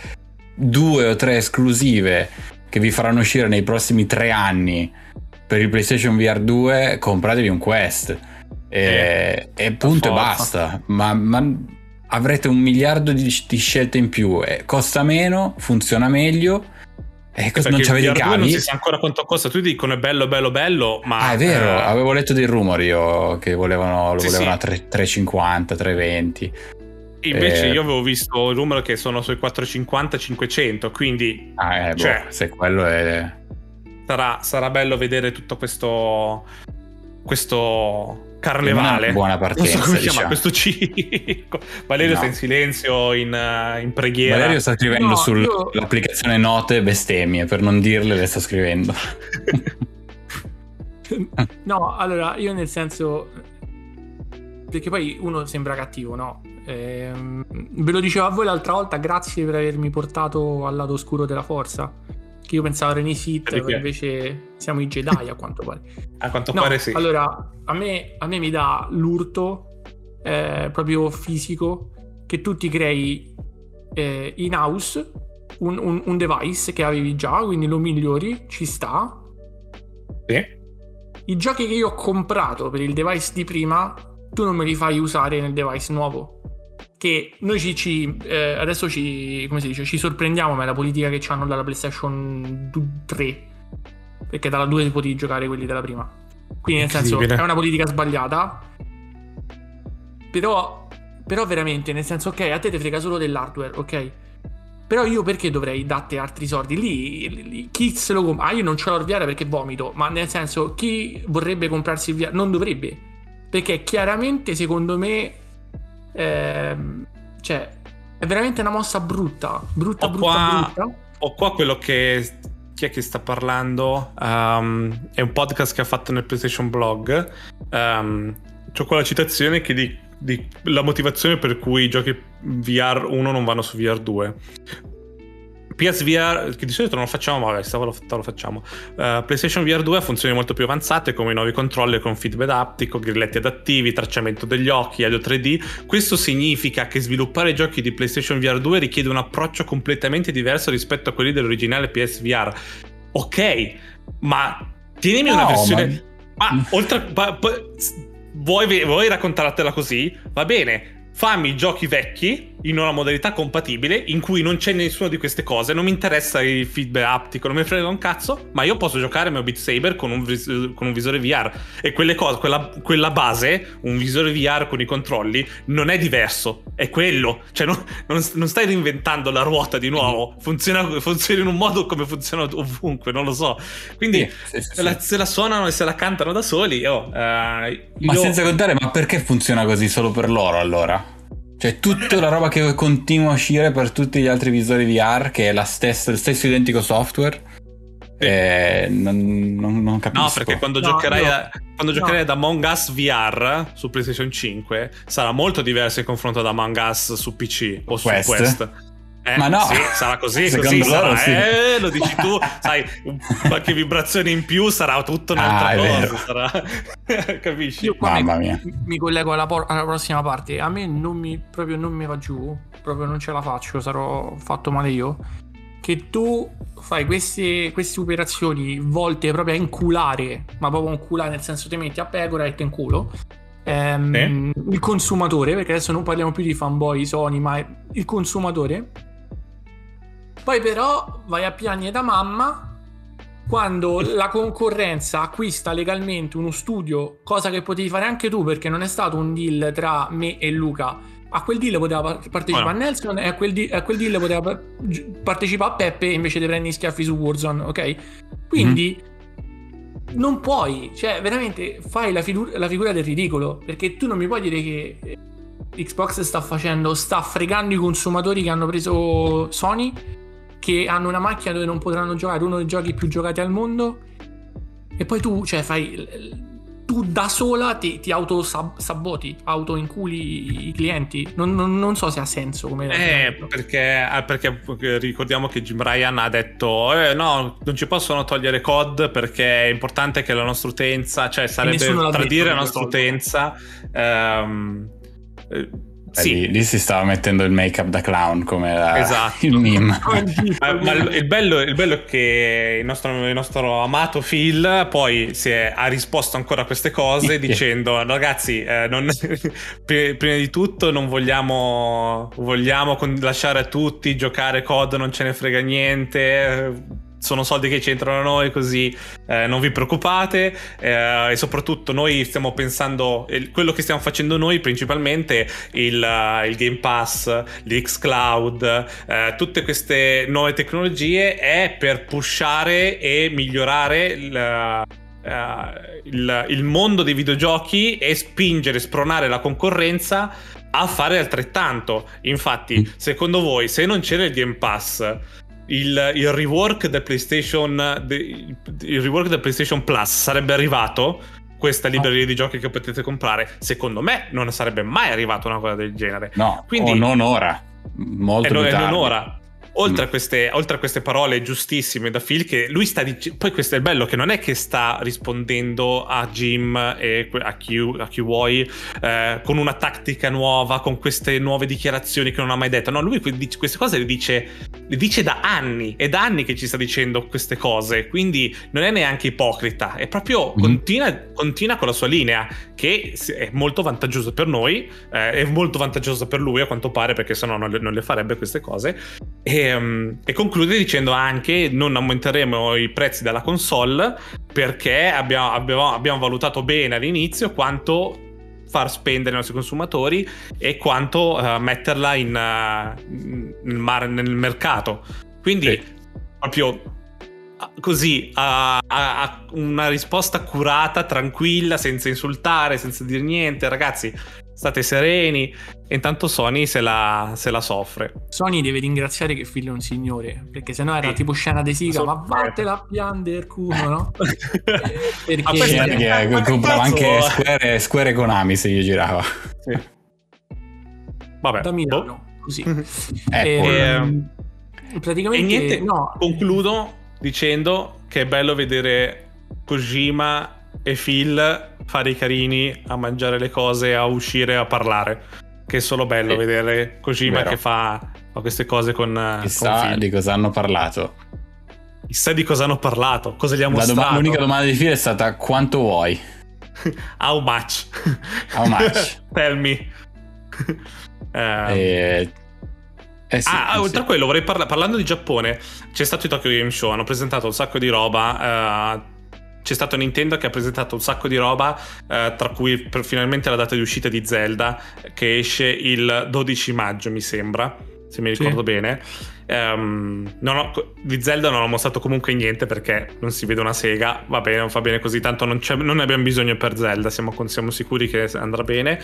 due o tre esclusive che vi faranno uscire nei prossimi tre anni per il PlayStation VR 2 compratevi un Quest. E, eh, e punto e basta. Ma, ma, avrete un miliardo di, di scelte in più. E costa meno funziona meglio. E cosa, non c'avete i cavi? non si sa ancora quanto costa. Tu dicono è bello bello bello ma ah è vero. eh... avevo letto dei rumori io che volevano, lo sì, volevano sì. a 350 320 Invece eh, io avevo visto il numero che sono sui 450-500, quindi... Ah, eh, boh, cioè, se quello è sarà, sarà bello vedere tutto questo, questo carnevale. buona partenza. Non so come si chiama questo ciclo. Valerio no. sta in silenzio, in, uh, in, preghiera. Valerio sta scrivendo no, sull'applicazione io... note bestemmie, per non dirle le sta scrivendo. no, allora io nel senso... Perché poi uno sembra cattivo, no? Ehm, ve lo dicevo a voi l'altra volta, grazie per avermi portato al lato oscuro della forza che io pensavo erano i Sith, invece siamo i Jedi a quanto pare. [LAUGHS] a quanto no, pare sì. Allora, a me, a me mi dà l'urto eh, proprio fisico che tu ti crei eh, in house un, un, un, device che avevi già, quindi lo migliori, ci sta. Sì. I giochi che io ho comprato per il device di prima, tu non me li fai usare nel device nuovo che noi ci, ci eh, adesso ci, come si dice, ci sorprendiamo ma è la politica che hanno dalla PlayStation 3 perché dalla 2 si potevi giocare quelli della prima quindi nel senso è una politica sbagliata però però veramente nel senso ok a te ti frega solo dell'hardware ok però io perché dovrei darti altri soldi? Lì, lì chi se lo compra? Ah, io non ce l'ho il VR perché vomito, ma nel senso, chi vorrebbe comprarsi il VR? Non dovrebbe. Perché chiaramente, secondo me, Ehm, cioè, è veramente una mossa brutta. Brutta, ho brutta, qua, brutta. Ho qua quello che chi è che sta parlando? Um, è un podcast che ha fatto nel PlayStation Blog. Um, c'ho qua la citazione che di, di, la motivazione per cui i giochi VR 1 non vanno su VR 2. PSVR, che di solito non lo facciamo, ma vabbè, stavolta lo facciamo. Uh, PlayStation VR 2 ha funzioni molto più avanzate come i nuovi controller con feedback aptico, grilletti adattivi, tracciamento degli occhi, audio 3D. Questo significa che sviluppare giochi di PlayStation VR 2 richiede un approccio completamente diverso rispetto a quelli dell'originale PSVR. Ok, ma tienimi no, una versione. Ma, ma oltre. Ma, vuoi, vuoi raccontartela così? Va bene fammi giochi vecchi in una modalità compatibile in cui non c'è nessuna di queste cose, non mi interessa il feedback aptico, non mi frega un cazzo, ma io posso giocare mio Beat Saber con un, vis- con un visore VR e quelle cose, quella, quella, base, un visore VR con i controlli, non è diverso, è quello, cioè non, non, non stai reinventando la ruota di nuovo, funziona, funziona, in un modo come funziona ovunque, non lo so. Quindi sì, sì, se, la, se, la, suonano e se la cantano da soli, oh, uh, ma io... senza contare, ma perché funziona così solo per loro allora? Cioè, tutta la roba che continua a uscire per tutti gli altri visori VR, che è la stessa, lo stesso identico software. Eh, non, non, non, capisco. No, perché quando no, giocherai, no. a, quando giocherai ad Among Us VR su PlayStation 5 sarà molto diverso in confronto ad Among Us su PC o Quest. su Quest. Eh, Ma no, sì, sarà così, così sarà, sì. eh, lo dici tu, sai, [LAUGHS] qualche vibrazione in più sarà tutta un'altra ah, cosa, sarà... [LAUGHS] capisci? Io qua Mamma mi, mia. mi collego alla, por- alla, prossima parte, a me non mi, proprio non mi va giù, proprio non ce la faccio, sarò fatto male io, che tu fai queste, queste operazioni volte proprio a inculare, ma proprio inculare nel senso ti metti a pecora e te in culo, ehm, eh? il consumatore, perché adesso non parliamo più di fanboy Sony, ma il consumatore poi però vai a piagne da mamma quando la concorrenza acquista legalmente uno studio, cosa che potevi fare anche tu perché non è stato un deal tra me e Luca. A quel deal poteva partecipare oh no. Nelson e a quel, deal, a quel deal poteva partecipare Peppe invece di prendere schiaffi su Warzone, ok? Quindi mm-hmm. non puoi, cioè veramente fai la, figu- la figura del ridicolo perché tu non mi puoi dire che Xbox sta facendo, sta fregando i consumatori che hanno preso Sony che hanno una macchina dove non potranno giocare uno dei giochi più giocati al mondo e poi tu, cioè, fai tu da sola ti, ti auto-saboti, auto-inculi i clienti. Non, non, non, so se ha senso come... Eh, perché, eh, perché, ricordiamo che Jim Ryan ha detto eh, no, non ci possono togliere COD perché è importante che la nostra utenza, cioè sarebbe tradire la nostra utenza. Ehm, eh, sì. Lì, lì, si stava mettendo il make up da clown come la, esatto. il meme. [LAUGHS] ma, ma il, bello, il, bello, è che il nostro, il nostro amato Phil poi è, ha risposto ancora a queste cose dicendo ragazzi eh, non, [LAUGHS] prima di tutto non vogliamo, vogliamo lasciare a tutti giocare COD non ce ne frega niente sono soldi che c'entrano a noi, così eh, non vi preoccupate. Eh, e soprattutto noi stiamo pensando, quello che stiamo facendo noi principalmente, il, il Game Pass, l'Xcloud, eh, tutte queste nuove tecnologie è per pushare e migliorare il, Uh, il, il, mondo dei videogiochi e spingere, spronare la concorrenza a fare altrettanto. Infatti, mm. secondo voi, se non c'era il Game Pass, il, il, rework del PlayStation il rework del PlayStation Plus sarebbe arrivato questa libreria di giochi che potete comprare secondo me non sarebbe mai arrivata una cosa del genere no quindi non ora molto e non, non ora Oltre, mm. a queste, oltre, a queste, parole giustissime da Phil, che lui sta dicendo. Poi questo è bello, che non è che sta rispondendo a Jim e a chi, a chi vuoi eh, con una tattica nuova, con queste nuove dichiarazioni che non ha mai detto. No, lui queste cose le dice, le dice da anni. È da anni che ci sta dicendo queste cose. Quindi non è neanche ipocrita. È proprio. Mm. Continua, continua, con la sua linea, che è molto vantaggiosa per noi. Eh, è molto vantaggiosa per lui, a quanto pare, perché sennò non le, non le farebbe queste cose. E e, e, conclude dicendo anche non aumenteremo i prezzi della console perché abbiamo, abbiamo, abbiamo valutato bene all'inizio quanto far spendere i nostri consumatori e quanto uh, metterla in, uh, nel, mar- nel, mercato. Quindi sì. proprio così a, a, a, una risposta curata, tranquilla, senza insultare, senza dire niente. Ragazzi, state sereni. E intanto Sony se la, se la soffre. Sony deve ringraziare che figlio è un signore, perché sennò era sì. tipo scena di siga, ma vattela a piangere culo, no? [LAUGHS] perché ma che comprava anche Square, Square Konami se gli girava. Sì. Vabbè. Da Milano, boh. così. eh, e, ehm, praticamente, e niente, no. concludo dicendo che è bello vedere Kojima e Phil fare i carini a mangiare le cose, a uscire, a parlare. Che è solo bello sì. vedere Kojima Vero. che fa, fa, queste cose con. Chissà con di cosa hanno parlato. Chissà di cosa hanno parlato, cosa gli ha mostrato. Dom- l'unica domanda di Phil è stata quanto vuoi? [LAUGHS] How much? [LAUGHS] How much? [LAUGHS] Tell me. um, e... Eh sì, ah, oltre sì. a quello, vorrei parlare. Parlando di Giappone, c'è stato il Tokyo Game Show. Hanno presentato un sacco di roba. Uh, c'è stato Nintendo che ha presentato un sacco di roba, uh, tra cui per, finalmente la data di uscita di Zelda, che esce il 12 maggio, mi sembra. Se mi ricordo sì. bene. Um, ho, di Zelda non ho mostrato comunque niente perché non si vede una sega. Va bene, non fa bene così. Tanto non, non ne abbiamo bisogno per Zelda. Siamo, siamo sicuri che andrà bene.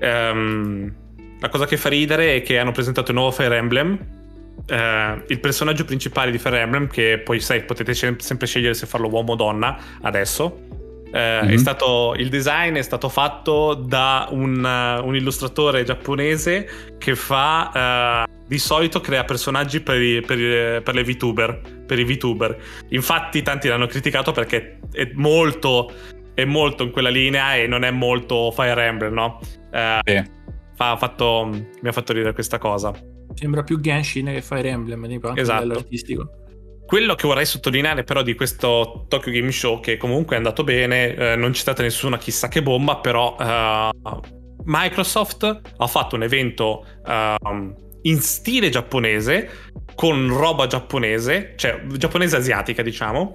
Um, la cosa che fa ridere è che hanno presentato il nuovo Fire Emblem. Eh, il personaggio principale di Fire Emblem, che poi sai, potete sempre scegliere se farlo uomo o donna adesso. Eh, mm-hmm. stato, il design è stato fatto da un, uh, un illustratore giapponese che fa. Uh, di solito crea personaggi per, i, per, i, per, le VTuber. Per i VTuber. Infatti, tanti l'hanno criticato perché è molto. È molto in quella linea e non è molto Fire Emblem, no? Uh, sì ha fatto, mi ha fatto ridere questa cosa. Sembra più Genshin che Fire Emblem, tipo, esatto. artistico. Quello che vorrei sottolineare però di questo Tokyo Game Show, che comunque è andato bene, eh, non c'è stata nessuna chissà che bomba, però uh, Microsoft ha fatto un evento uh, in stile giapponese, con roba giapponese, cioè giapponese asiatica diciamo,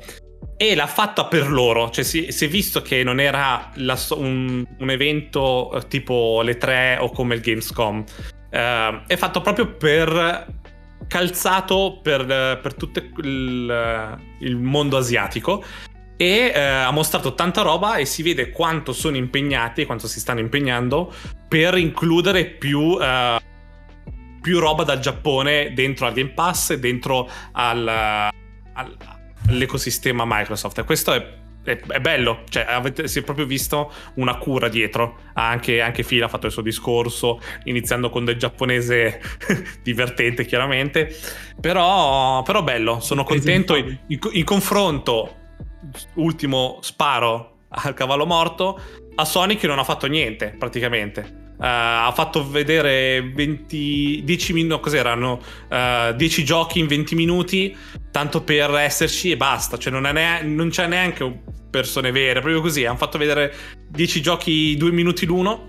e l'ha fatta per loro, cioè si, si è visto che non era la, un, un, evento eh, tipo le tre o come il Gamescom, uh, è fatto proprio per calzato per, per tutto il, il, mondo asiatico e uh, ha mostrato tanta roba e si vede quanto sono impegnati, quanto si stanno impegnando per includere più... Uh, più roba dal Giappone dentro al Game Pass e dentro al, al l'ecosistema Microsoft. Questo è, è, è bello, cioè avete, si è proprio visto una cura dietro. Anche, anche Phil ha fatto il suo discorso, iniziando con del giapponese [LAUGHS] divertente, chiaramente. Però, però bello, sono contento. In, in confronto, ultimo sparo al cavallo morto, a Sony che non ha fatto niente praticamente. Uh, ha fatto vedere 20, 10 minuti, cos'erano? Uh, 10 giochi in 20 minuti, tanto per esserci e basta. Cioè, non, ne- non c'è neanche persone vere, proprio così. Hanno fatto vedere 10 giochi 2 minuti l'uno.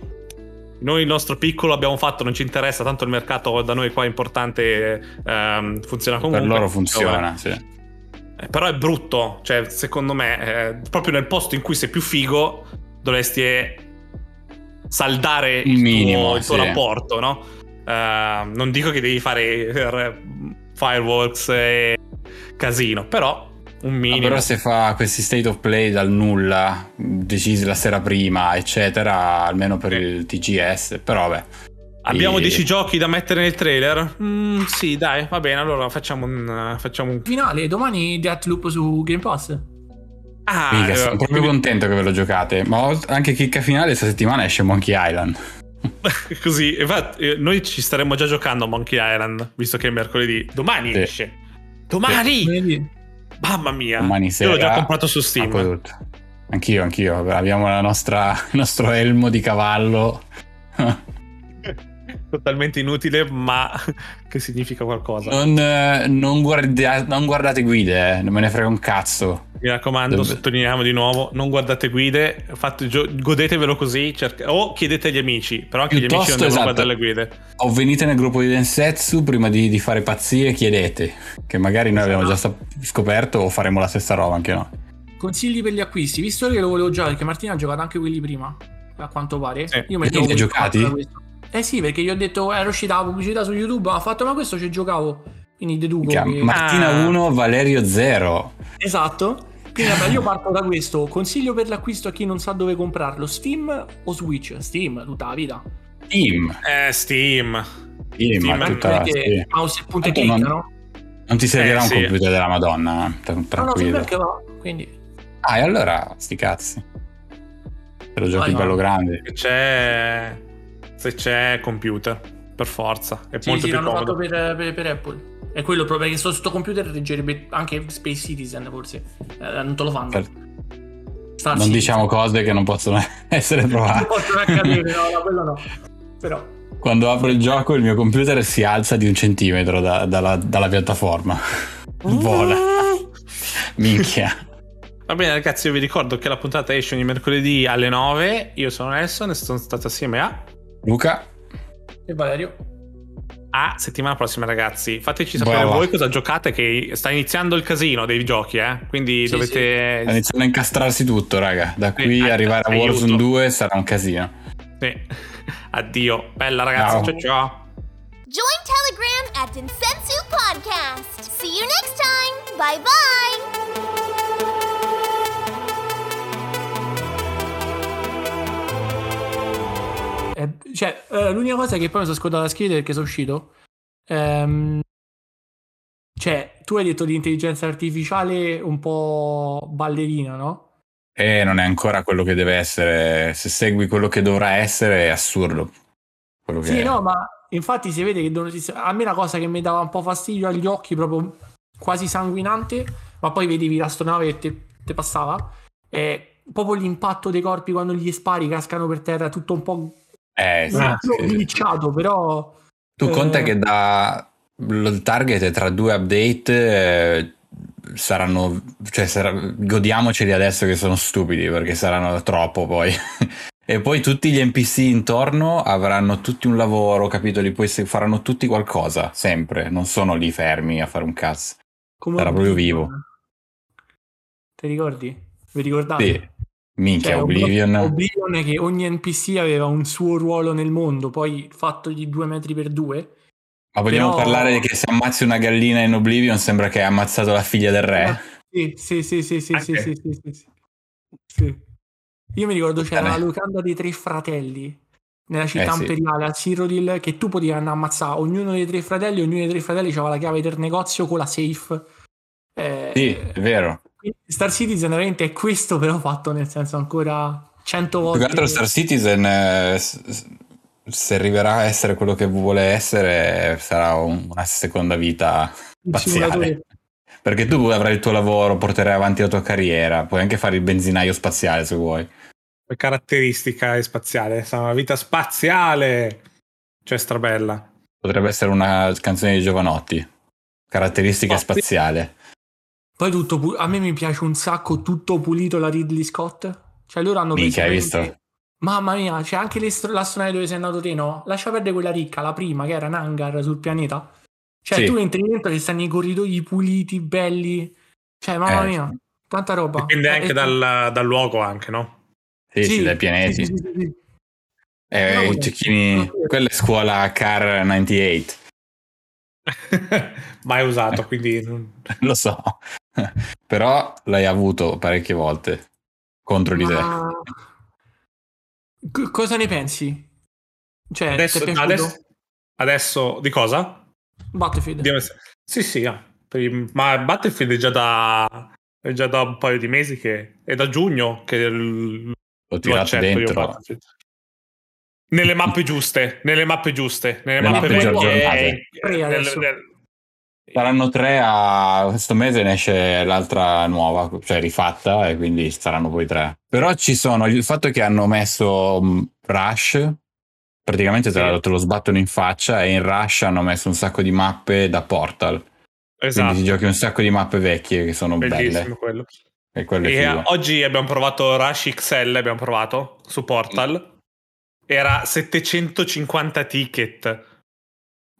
Noi il nostro piccolo abbiamo fatto, non ci interessa, tanto il mercato da noi qua è importante, um, funziona comunque. Per loro funziona, sì. Eh, però è brutto, cioè, secondo me, eh, proprio nel posto in cui sei più figo, dovresti saldare il, il minimo, tuo, il tuo sì. rapporto, no? Uh, non dico che devi fare fireworks e casino, però un minimo. Ah, però se fa questi state of play dal nulla, decisi la sera prima, eccetera, almeno per eh. il TGS, però vabbè. Abbiamo 10 giochi da mettere nel trailer? Mm, sì, dai, va bene, allora facciamo un... Facciamo un... Finale, domani Deathloop su Game Pass. Ah, Mica, sono proprio quindi... contento che ve lo giocate. Ma anche chicca finale questa settimana esce Monkey Island. [LAUGHS] Così, infatti, eh, noi ci staremmo già giocando a Monkey Island, visto che è mercoledì. Domani sì. esce. Domani! Sì. Mamma mia! Domani sera. Io l'ho già comprato su Steam. Anch'io, anch'io. Abbiamo la nostra, [LAUGHS] il nostro elmo di cavallo. [LAUGHS] totalmente inutile, ma [LAUGHS] che significa qualcosa. Non, eh, non, guardia- non guardate guide, eh, non me ne frega un cazzo. Mi raccomando, Dove... sottolineiamo di nuovo, non guardate guide, fate, gio- godetevelo così, cerca- o chiedete agli amici, però anche Piuttosto, gli amici non devono esatto, guardare le guide. O venite nel gruppo di Densetsu prima di, di fare pazzie, chiedete, che magari noi abbiamo già scoperto o faremo la stessa roba anche noi. Consigli per gli acquisti, visto che lo volevo giocare, perché Martina ha giocato anche quelli prima, a quanto pare. Sì. Io mi li giocati? Eh sì, perché gli ho detto, era uscita la pubblicità su YouTube, ha fatto ma questo ci giocavo. Quindi deduco che... Martina 1, ah. Valerio 0. Esatto. Quindi vabbè, io parto da questo. Consiglio per l'acquisto a chi non sa dove comprarlo: Steam o Switch? Steam, tutta la vita. Steam. Eh, Steam. Steam, Steam, ma tutta la perché sì. mouse e punto e Tanto click, non- no? Non ti servirà Eh, un sì. computer della Madonna, eh, tra- No, no, tranquillo. perché va. Quindi Ah, e allora sti cazzi. Te lo giochi Vai, bello no. grande. C'è, se c'è computer, per forza. È sì, molto sì, più l'hanno fatto comodo. per, per- per Apple. È quello proprio che sto computer reggerebbe anche Space Citizen, forse. Eh, non te lo fanno. Per- Star non diciamo cose che non possono [LAUGHS] essere Non provate. possono accadere, no, no, quello no. Però. Quando apro il gioco il mio computer si alza di un centimetro da- dalla, dalla piattaforma. Vola. Minchia. Va bene, ragazzi, io vi ricordo che la puntata esce ogni mercoledì alle 9. Io sono Nelson e sono stato assieme a. Luca, E Valerio? A settimana prossima, ragazzi. Fateci sapere Brava. voi cosa giocate, che sta iniziando il casino dei giochi, eh. Quindi Sì, dovete. sta iniziando a incastrarsi tutto, raga. Da Sì, qui ai- arrivare a aiuto. Warzone 2 sarà un casino. Sì. [LAUGHS] Addio. Bella, ragazzi. Ciao. ciao. ciao. Join Telegram at Densetsu Podcast. See you next time. Bye bye. Eh, cioè, eh, l'unica cosa è che poi mi sono scordato la scrivere perché sono uscito. Ehm, cioè, tu hai detto di intelligenza artificiale un po' ballerina, no? E non è ancora quello che deve essere. Se segui quello che dovrà essere, è assurdo. Quello che Sì, è. no, ma infatti si vede che a me la cosa che mi dava un po' fastidio agli occhi, proprio quasi sanguinante, ma poi vedevi l'astronave e te, te passava, è proprio l'impatto dei corpi quando gli spari cascano per terra, tutto un po' Eh, sì, Ah, glitchato, però... Tu conta Eh. che da il target è tra due update eh, saranno cioè sarà- godiamoceli adesso che sono stupidi perché saranno troppo poi [LAUGHS] e poi tutti gli NPC intorno avranno tutti un lavoro capitoli poi se faranno tutti qualcosa sempre non sono lì fermi a fare un cazzo come Sarà proprio vivo. Ti ricordi? Vi ricordate? sì minchia Cioè, Oblivion Oblivion è che ogni NPC aveva un suo ruolo nel mondo, poi fatto di due metri per due. ma vogliamo però- parlare che se ammazzi una gallina in Oblivion sembra che hai ammazzato la figlia del re Sì, sì, sì, sì, sì, sì, Anche. sì, sì, sì, sì. Sì. Io mi ricordo c'era la locanda dei tre fratelli nella città Eh, sì. imperiale a Cyrodiil che tu potevi andare a ammazzare ognuno dei tre fratelli, ognuno dei tre fratelli aveva la chiave del negozio con la safe. Eh, sì è vero Star Citizen veramente è questo però fatto nel senso ancora cento Più volte. che altro Star Citizen, eh, se arriverà a essere quello che vuole essere, sarà un- una seconda vita spaziale. [LAUGHS] Perché tu avrai il tuo lavoro, porterai avanti la tua carriera, puoi anche fare il benzinaio spaziale se vuoi. La caratteristica è spaziale. Sarà una vita spaziale. Cioè, strabella. Potrebbe essere una canzone di Giovanotti. Caratteristica sì. spaziale. Poi tutto pu- a me mi piace un sacco tutto pulito la Ridley Scott. Cioè loro hanno Minchia, hai visto? Mamma mia, c'è anche l'estro- l'astronave dove sei andato te, no? Lascia perdere quella ricca, la prima, che era un hangar sul pianeta. Cioè Sì. tu entri dentro e stanno i corridoi puliti, belli. Cioè, mamma Eh, mia, tanta roba. Dipende anche Eh, dal, dal luogo, anche, no? Sì, sì, dai sì, pianeti. sì, sì, sì, sì. Eh, No, cecchini, quella è scuola Car 98, [LAUGHS] Mai usato, quindi. [LAUGHS] lo so. [LAUGHS] Però l'hai avuto parecchie volte contro di te. Ma... C- cosa ne pensi? Cioè, Adesso, adesso, adesso- di cosa? Battlefield. A- Sì, sì, ah, ma Battlefield è già da. È già da un paio di mesi che. È da giugno che l- L'ho lo tirato dentro. Nelle mappe giuste, nelle mappe giuste, nelle Le mappe mappe vecchie. e- nel- adesso. nel- Saranno tre a questo mese ne esce l'altra nuova, cioè rifatta, e quindi saranno poi tre. Però ci sono il fatto che hanno messo mh, Rush, praticamente te, lo, te lo sbattono in faccia, e in Rush hanno messo un sacco di mappe da Portal. Quindi Esatto, ti giochi un sacco di mappe vecchie che sono bellissimo belle. quello. E quello E figo. eh, oggi abbiamo provato Rush XL, abbiamo provato su Portal. Era 750 ticket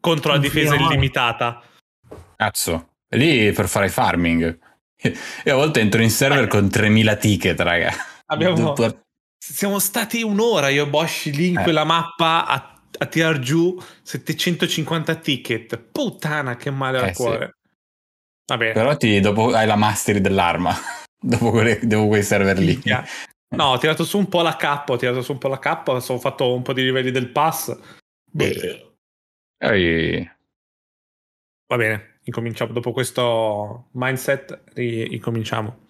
contro la difesa illimitata. Cazzo, lì per fare farming. E a volte entro in server con 3000 ticket, raga. Abbiamo- Dopo- Siamo stati un'ora io e Bosch lì in Eh. quella mappa a, a tirar giù 750 ticket. Puttana, che male al Eh, sì. cuore. Va bene. Però ti, dopo hai la mastery dell'arma. [LAUGHS] dopo, quelle, dopo quei server lì. No, ho tirato su un po' la K, ho tirato su un po' la K, ho fatto un po' di livelli del pass. Beh. Ehi. Va bene, incominciamo. Dopo questo mindset, incominciamo.